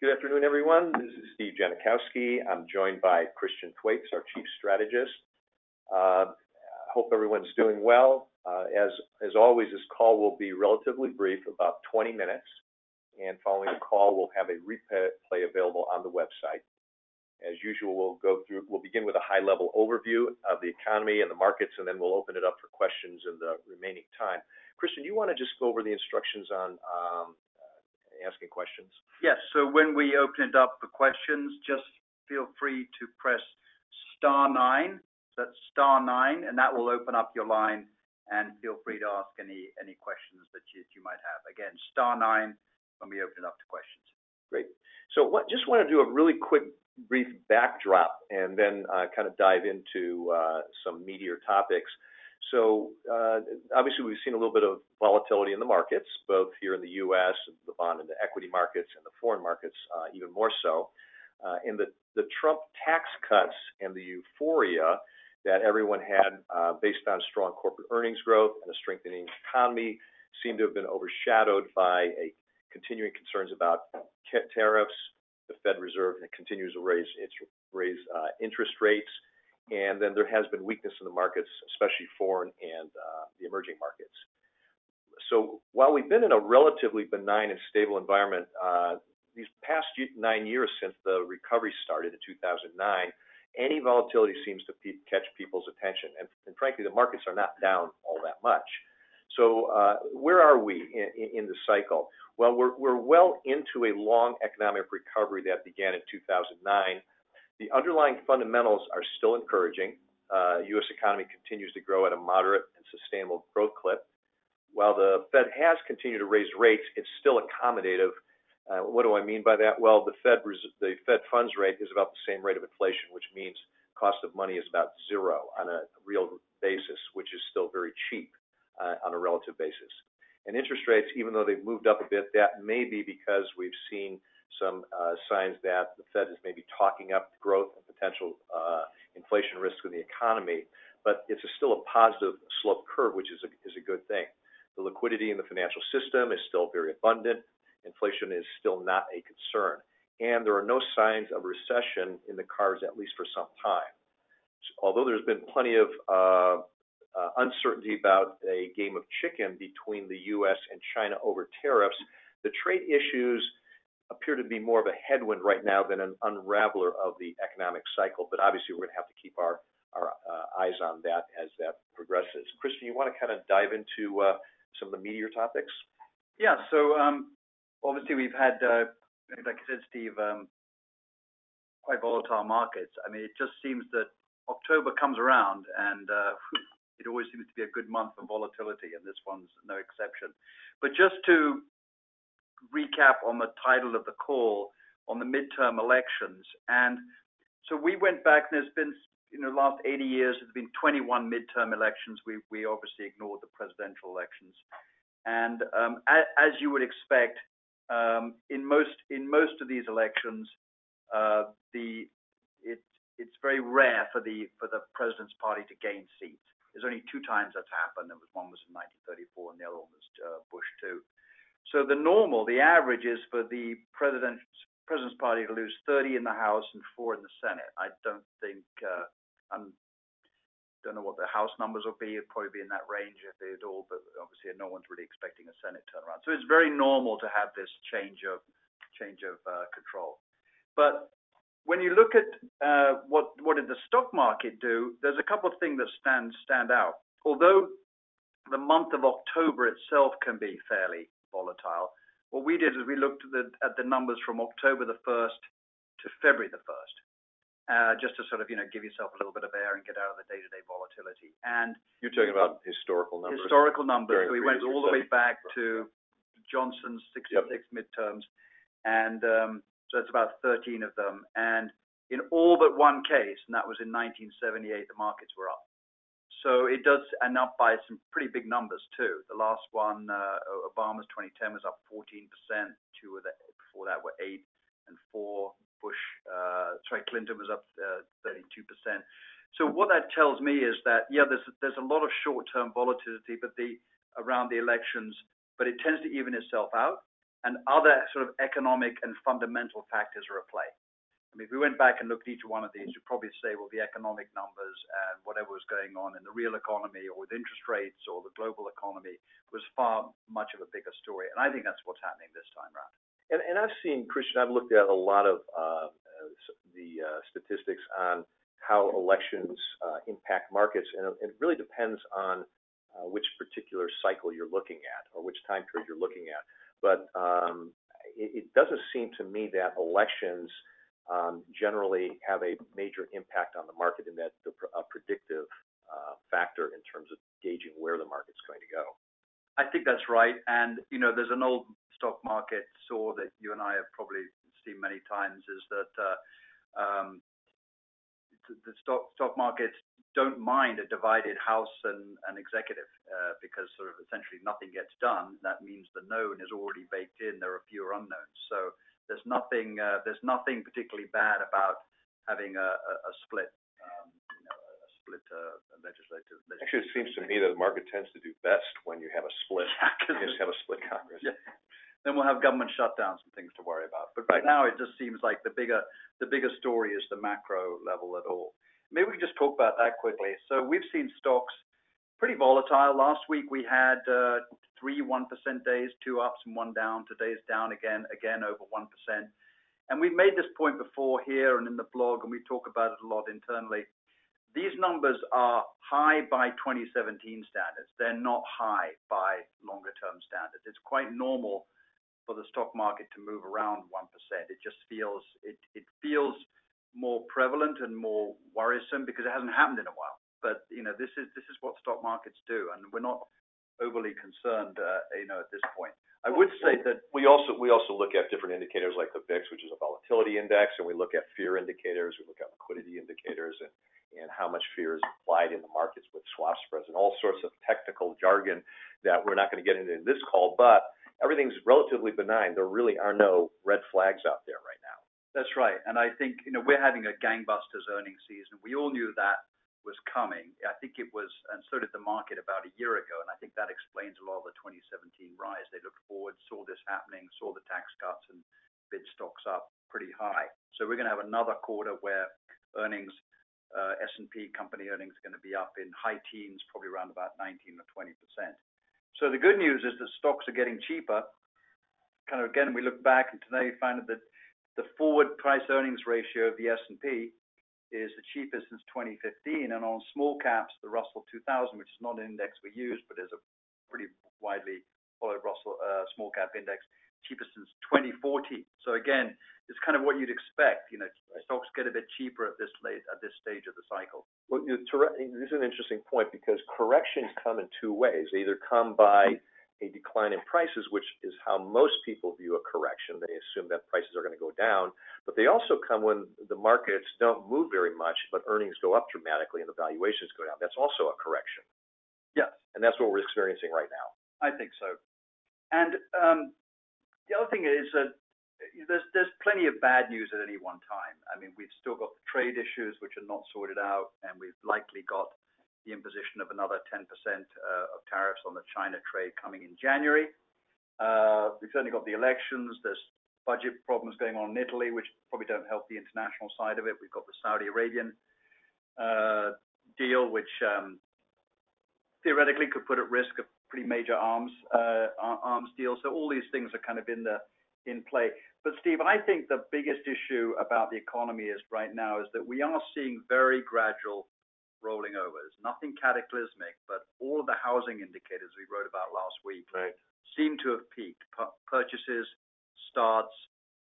Good afternoon, everyone. This is Steve Janachowski. I'm joined by Christian Thwaites, our Chief Strategist. I hope everyone's doing well. Uh, as always, this call will be relatively brief, about 20 minutes, and following the call, we'll have a replay available on the website. As usual, we'll go through, we'll begin with a high-level overview of the economy and the markets, and then we'll open it up for questions in the remaining time. Christian, do you want to just go over the instructions on um, asking questions? Yes. So when we open it up for questions, just feel free to press star nine. That's star nine, and that will open up your line, and feel free to ask any questions that you might have. Again, star nine when we open it up to questions. Great. So just want to do a really quick, brief backdrop and then uh, kind of dive into uh, some meatier topics. So uh, obviously, we've seen a little bit of volatility in the markets, both here in the U.S., the bond and the equity markets, and the foreign markets uh, even more so. Uh, and the Trump tax cuts and the euphoria that everyone had based on strong corporate earnings growth and a strengthening economy seem to have been overshadowed by a continuing concerns about tariffs. The Federal Reserve continues to raise its raise uh interest rates, and then there has been weakness in the markets, especially foreign and uh, the emerging markets. So while we've been in a relatively benign and stable environment uh, these past nine years since the recovery started in 2009, any volatility seems to catch people's attention. And frankly, the markets are not down all that much. So uh, where are we in the cycle? Well, we're well into a long economic recovery that began in 2009. The underlying fundamentals are still encouraging. Uh, U.S. economy continues to grow at a moderate and sustainable growth clip. While the Fed has continued to raise rates, it's still accommodative. Uh, what do I mean by that? Well, the Fed funds rate is about the same rate of inflation, which means cost of money is about zero on a real basis, which is still very cheap uh, on a relative basis. And interest rates, even though they've moved up a bit, that may be because we've seen some uh, signs that the Fed is maybe talking up growth and potential uh, inflation risk in the economy, but it's still a positive slope curve, which is a good thing. The liquidity in the financial system is still very abundant. Inflation is still not a concern, and there are no signs of recession in the cards, at least for some time. Although there's been plenty of uh, uncertainty about a game of chicken between the U.S. and China over tariffs, the trade issues appear to be more of a headwind right now than an unraveler of the economic cycle. But obviously, we're going to have to keep our uh, eyes on that as that progresses. Christian, you want to kind of dive into uh, some of the meatier topics? Yeah. So um, obviously, we've had, uh, like I said, Steve, um, quite volatile markets. I mean, it just seems that October comes around, and it always seems to be a good month for volatility, and this one's no exception. But just to recap on the title of the call on the midterm elections, and so we went back, and there's been, in the last 80 years, there's been 21 midterm elections. We obviously ignored the presidential elections. And as you would expect, um in most in most of these elections, uh the it's very rare for the for the president's party to gain seats. There's only two times that's happened. One was in 1934, and the other one was Bush too. So the normal, the average is for the president's party to lose 30 in the House and four in the Senate. I don't think uh, I don't know what the House numbers will be. It'll probably be in that range if they at all, but obviously, no one's really expecting a Senate turnaround. So it's very normal to have this change of change of uh, control. But when you look at uh, what what did the stock market do, there's a couple of things that stand stand out. Although the month of October itself can be fairly volatile, what we did is we looked at the numbers from October the 1st to February the 1st, uh, just to sort of you know, give yourself a little bit of air and get out of the day-to-day volatility. And. You're talking about historical numbers? Historical numbers. We went all the way back to Johnson's 66 midterms, and um, so that's about 13 of them. And in all but one case, and that was in 1978, the markets were up. So it does end up by some pretty big numbers too. The last one, uh, Obama's 2010, was up 14%. Two before that were 8 and 4. Bush, uh, sorry, Clinton was up uh, 32%. So what that tells me is that, yeah, there's a lot of short-term volatility around the elections, but it tends to even itself out. and other sort of economic and fundamental factors are at play. I mean, if we went back and looked at each one of these, you'd probably say, well, the economic numbers and whatever was going on in the real economy or with interest rates or the global economy was far much of a bigger story. And I think that's what's happening this time around. And, and I've seen, Christian, I've looked at a lot of uh, the uh, statistics on how elections uh, impact markets, and it really depends on which particular cycle you're looking at or which time period you're looking at. But um, it doesn't seem to me that elections Um, generally have a major impact on the market in that they're a predictive uh, factor in terms of gauging where the market's going to go. I think that's right. And, you know, there's an old stock market saw that you and I have probably seen many times, is that uh, um, the stock stock markets don't mind a divided House and an executive uh, because sort of essentially nothing gets done. That means the known is already baked in. There are fewer unknowns. Uh, there's nothing particularly bad about having a split, you a split um, uh, legislative. Actually, it seems to me that the market tends to do best when you have a split. You just have a split Congress. Yeah. We'll have government shutdowns and things to worry about. But right now, it just seems like the bigger story is the macro level at all. Maybe we can just talk about that quickly. So we've seen stocks pretty volatile. Last week, we had uh, three 1% days, two ups and one down. Today's down again again over 1%. And we've made this point before here and in the blog, and we talk about it a lot internally. These numbers are high by 2017 standards. They're not high by longer term standards. It's quite normal for the stock market to move around 1%. It just feels it it feels more prevalent and more worrisome because it hasn't happened in a while. But you know, this is this is what stock markets do, and we're not overly concerned, uh, you know, at this point. I would say that. We also we also look at different indicators like the VIX, which is a volatility index, and we look at fear indicators, we look at liquidity indicators and how much fear is applied in the markets with swap spreads and all sorts of technical jargon that we're not gonna get into in this call. But everything's relatively benign. There really are no red flags out there right now. That's right. And I think, you know, we're having a gangbusters earnings season. We all knew that was coming. I think it was, and so did the market about a year ago, and I think that explains a lot of the 2017 rise. They looked forward, saw this happening, saw the tax cuts, and bid stocks up pretty high. So we're gonna have another quarter where earnings, uh, S&P company earnings are gonna be up in high teens, probably around about 19 or 20%. So the good news is that stocks are getting cheaper. Kind of again, we look back and today we find that the forward price earnings ratio of the S&P is the cheapest since 2015. On small caps, the Russell 2000, which is not an index we use, but is a pretty widely followed Russell uh, small cap index, cheapest since 2014. Again, it's kind of what you'd expect. You know, stocks get a bit cheaper at this stage of the cycle. Well, this is an interesting point because corrections come in two ways. They either come by a decline in prices, which is how most people view a correction. They assume that prices are gonna go down. But they also come when the markets don't move very much, but earnings go up dramatically and the valuations go down. That's also a correction. Yes. And that's what we're experiencing right now. I think so. And um, the other thing is that there's there's plenty of bad news at any one time. I mean, we've still got the trade issues which are not sorted out, and we've likely got the imposition of another 10% uh, of tariffs on the China trade coming in January. Uh, we've certainly got the elections. There's budget problems going on in Italy, which probably don't help the international side of it. We've got the Saudi Arabian uh, deal, which um, theoretically could put at risk a pretty major arms deal. So all these things are kind of in play. But Steve, I think the biggest issue about the economy is right now is that we are seeing very gradual rolling overs. Nothing cataclysmic, but all of the housing indicators we wrote about last week. Right. seem to have peaked. Purchases, starts,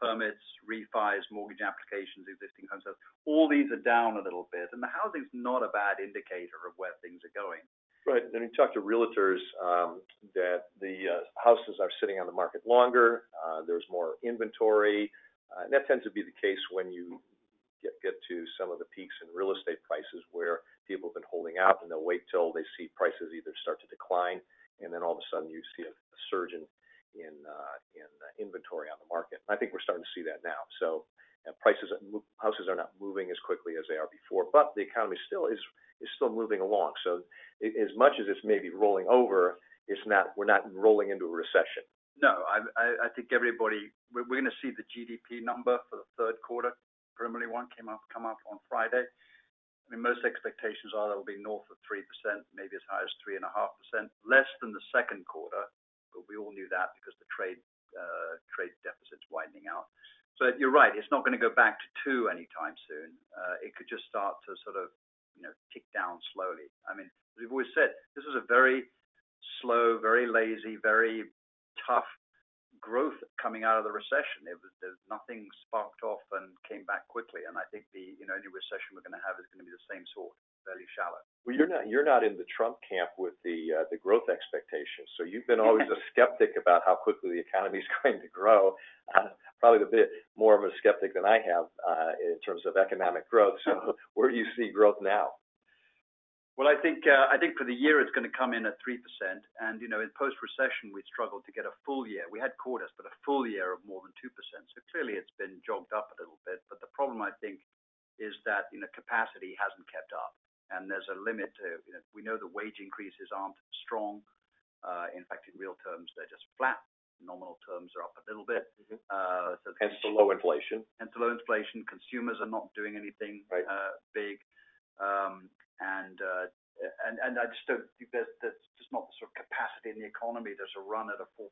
permits, refis, mortgage applications, existing home sales, all these are down a little bit. And the housing's not a bad indicator of where things are going. Right. And you talk to realtors, um, that the uh, houses are sitting on the market longer, uh, there's more inventory. Uh, and That tends to be the case when you get to some of the peaks in real estate prices where people have been holding out, and they'll wait till they see prices either start to decline, and then all of a sudden you see a surge in in inventory on the market. I think we're starting to see that now. So uh, prices houses are not moving as quickly as they are before, but the economy still is is still moving along. So as much as it's maybe rolling over, it's not we're not rolling into a recession. No, I think everybody. We're gonna see the GDP number for the third quarter. Preliminary one come up on Friday. I mean, most expectations are that it'll be north of 3%, maybe as high as 3.5%. Less than the second quarter, but we all knew that because the uh, trade deficit's widening out. So you're right, it's not gonna go back to 2 anytime soon. Uh, it could just start to sort of, you know, tick down slowly. I mean, we've always said this is a very slow, very lazy, very tough growth coming out of the recession—it There's nothing sparked off and came back quickly. And I think the, you know, any recession we're gonna have is gonna be the same sort, fairly shallow. Well, you're not you're not in the Trump camp with the uh, the growth expectations. So you've been always a skeptic about how quickly the economy is going to grow. Uh, probably a bit more of a skeptic than I have uh, in terms of economic growth. So where do you see growth now? Well, I think uh I think for the year it's gonna come in at 3%. And you know, in post-recession, we struggled to get a full year. We had quarters, but a full year of more than 2%. So clearly it's been jogged up a little bit. But the problem, I think, is that, you know, capacity hasn't kept up. And there's a limit to, you know, we know the wage increases aren't strong. Uh, in fact, in real terms, they're just flat. Nominal terms are up a little bit. Mm-hmm. Uh, Hence the low inflation. Hence the low inflation. Consumers are not doing anything. Uh, um, Right. Uh, and I just don't think there's just not the sort of capacity in the economy to run at a 4%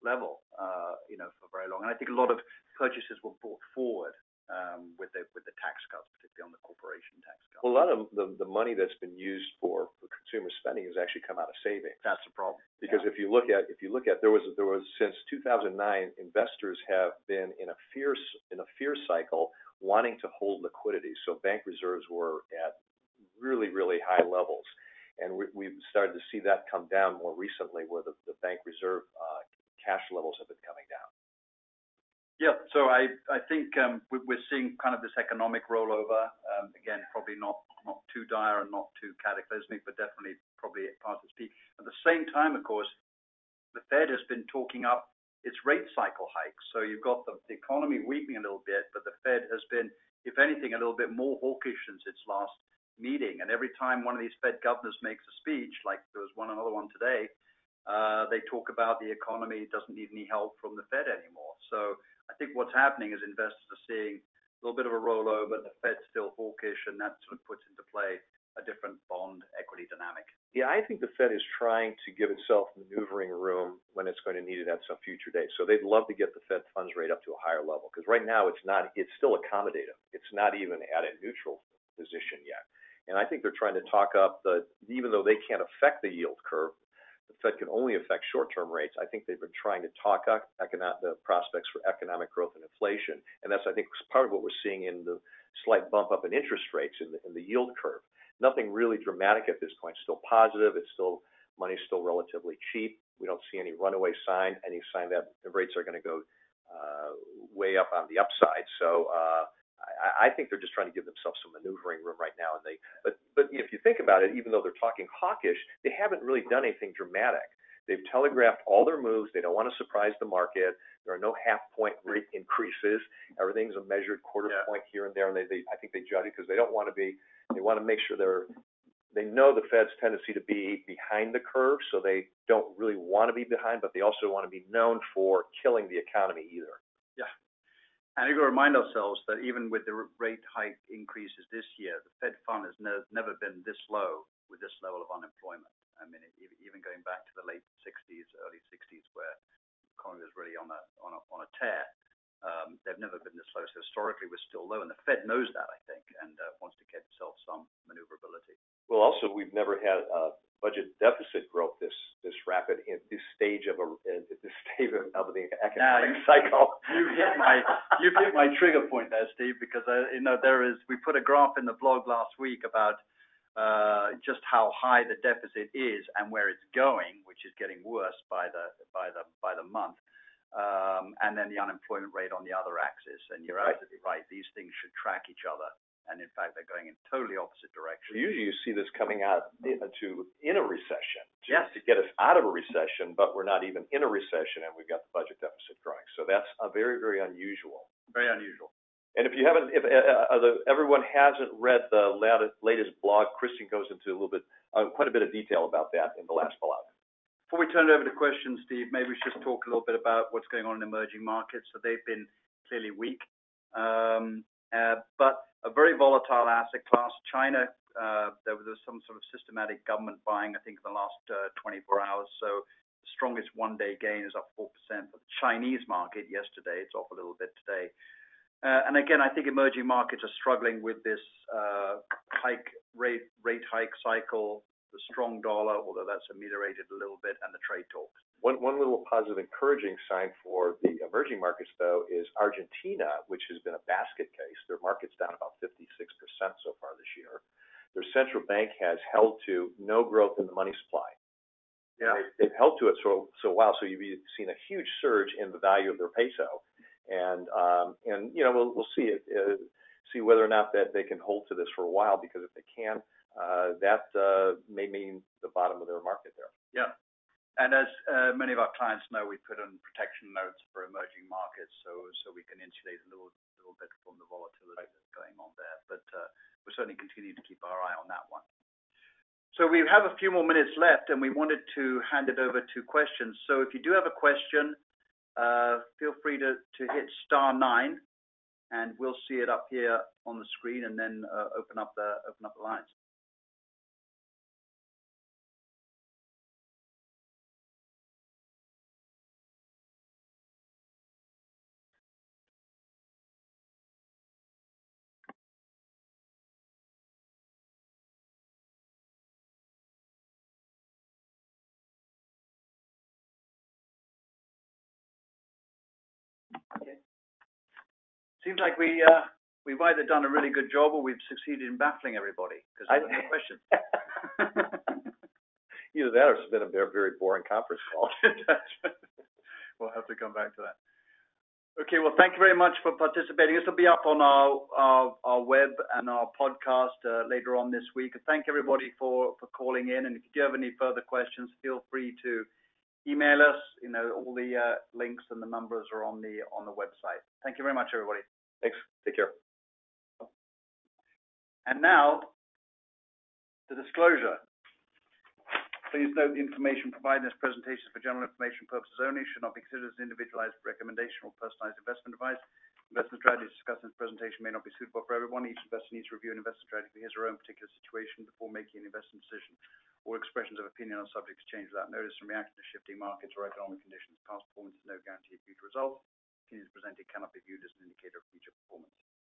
level, uh, you know, for very long. And I think a lot of purchases were brought forward um, with the with the tax cuts, particularly on the corporation tax cuts. Well, a lot of the the money that's been used for for consumer spending has actually come out of savings. That's the problem. Because if you look at, if you look at there was there was since 2009, investors have been in a fierce in a fear cycle wanting to hold liquidity. So bank reserves were at really really high levels. And We've started to see that come down more recently, where the bank reserve uh, cash levels have been coming down. Yeah. So I I think um, we're seeing kind of this economic rollover. Um, again, probably not not too dire and not too cataclysmic, but definitely probably past its peak. At the same time, of course, the Fed has been talking up its rate cycle hikes. So you've got the economy weakening a little bit, but the Fed has been, if anything, a little bit more hawkish since its last meeting. And every time one of these Fed governors makes a speech, like there was one another one today, uh, they talk about the economy doesn't need any help from the Fed anymore. So I think what's happening is investors are seeing a little bit of a rollover, the Fed's still hawkish, and that sort of puts into play a different bond equity dynamic. Yeah. I think the Fed is trying to give itself maneuvering room when it's going to need it at some future date. So they'd love to get the Fed funds rate up to a higher level, because right now it's not. It's still accommodative. It's not even at a neutral position yet. I think they're trying to talk up the. Even though they can't affect the yield curve, the Fed can only affect short-term rates. I think they've been trying to talk up the prospects for economic growth and inflation. And that's, I think, part of what we're seeing in the slight bump up in interest rates in the yield curve. Nothing really dramatic at this point. Still positive. It's still. Money's still relatively cheap. We don't see any runaway sign, any sign that the rates are gonna go uh, way up on the upside. Uh, I think they're just trying to give themselves some maneuvering room right now. And they, but but if you think about it, even though they're talking hawkish, they haven't really done anything dramatic. They've telegraphed all their moves. They don't want to surprise the market. There are no half point rate increases. Everything's a measured quarter point here and there. And they, they I think they judge it because they don't want to be. They want to make sure they're. they know the Fed's tendency to be behind the curve, so they don't really want to be behind, but they also want to be known for killing the economy either. Yeah. You got to remind ourselves that even with the rate hike increases this year, the Fed fund has never been this low with this level of unemployment. I mean, even going back to the late 1960s, early 1960s, where the economy was really on a tear, they've never been this low. So Historically, we're still low, and the Fed knows that, I think, and uh, wants to get itself some maneuverability. Well, also, we've never had budget deficit growth this this rapid in this stage of a at this stage of, of the economic cycle. You've hit my you've hit my trigger point there, Steve, because you know, there is we put a graph in the blog last week about Uh, just how high the deficit is and where it's going, which is getting worse by the by the by the month. Um, and then the unemployment rate on the other axis. And you're absolutely right. These things should track each other. And in fact, they're going in totally opposite directions. Usually you see this coming out uh, in a recession. Yes. To get us out of a recession, but we're not even in a recession, and we've got the budget deficit growing. So that's very, very unusual. Very unusual. And if uh, uh, everyone hasn't read the latest blog, Christian goes into a little bit, quite a bit of detail about that in the last blog. Before we turn it over to questions, Steve, maybe we should just talk a little bit about what's going on in emerging markets. So they've been clearly weak, um, uh, but a very volatile asset class. China, uh, there was some sort of systematic government buying, I think, in the last uh, 24 hours. So the strongest one-day gain is up 4%. For the Chinese market yesterday, it's off a little bit today. And again, I think emerging markets are struggling with this rate hike cycle, the strong dollar, although that's ameliorated a little bit, and the trade talks. One little positive encouraging sign for the emerging markets, though, is Argentina, which has been a basket case. Their market's down about 56% so far this year. Their central bank has held to no growth in the money supply. Yeah. They've held to it for so well. So you've seen a huge surge in the value of their peso. And um, you know, we'll uh, see whether or not that they can hold to this for a while, because if they can, Uh, that uh, may mean the bottom of their market there. Yeah. And as uh, many of our clients know, we put in protection notes for emerging markets, so we can insulate a little bit from the volatility that's going on there. But we'll certainly continue to keep our eye on that one. So we have a few more minutes left, and we wanted to hand it over to questions. So if you do have a question, feel free to hit star nine, and we'll see it up here on the screen and then open up the lines. Seems like uh, we've either done a really good job or we've succeeded in baffling everybody because there's no questions. Either that or it's been a very boring conference call. We'll have to come back to that. Okay. Well, thank you very much for participating. This will be up on our our web and our podcast uh, later on this week. Thank everybody for for calling in. And if you do have any further questions, feel free to email us. You know, all the uh, links and the numbers are on the on the website. Thank you very much, everybody. Thanks. Take care. And now the disclosure. Please note the information provided in this presentation is for general information purposes only, should not be considered as individualized recommendation or personalized investment advice. Investment strategies discussed in this presentation may not be suitable for everyone. Each investor needs to review an investment strategy for his or her own particular situation before making an investment decision. All expressions of opinion on subjects change without notice and react to shifting markets or economic conditions. Past performance is no guarantee of future results. Opinions presented cannot be viewed as an indicator of future performance.